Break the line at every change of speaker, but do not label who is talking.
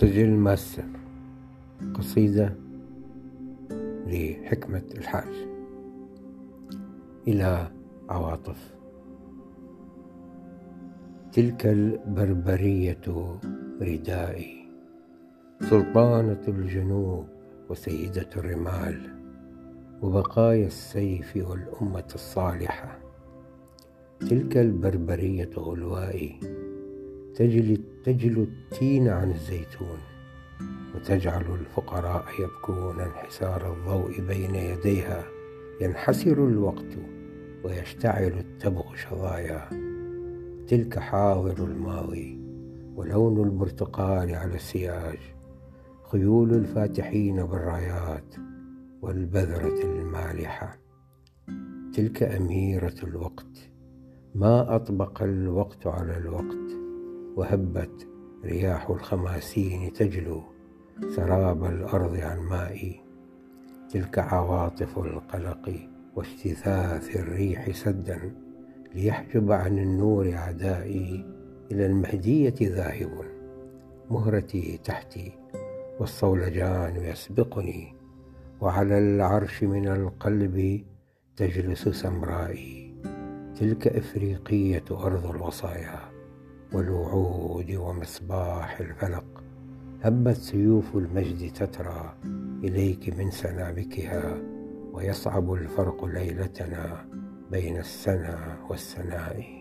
سجل ماسة قصيدة لحكمة الحاج إلى عواطف. تلك البربرية ردائي سلطانة الجنوب وسيدة الرمال وبقايا السيف والأمة الصالحة. تلك البربرية غلوائي تجلي تجلو التين عن الزيتون وتجعل الفقراء يبكون انحسار الضوء بين يديها. ينحسر الوقت ويشتعل التبغ شظايا. تلك حاضر الماضي ولون البرتقال على السياج. خيول الفاتحين بالرايات والبذرة المالحة. تلك أميرة الوقت. ما أطبق الوقت على الوقت؟ وهبت رياح الخماسين تجلو سراب الأرض عن مائي. تلك عواطف القلق واجتثاث الريح سدا ليحجب عن النور عدائي إلى المهدية ذاهب. مهرتي تحتي والصولجان يسبقني وعلى العرش من القلب تجلس سمرائي. تلك إفريقية أرض الوصايا. والوعود ومصباح الفلق هبت سيوف المجد تترى إليك من سنابكها ويصعب الفرق ليلتنا بين السنا والسناء.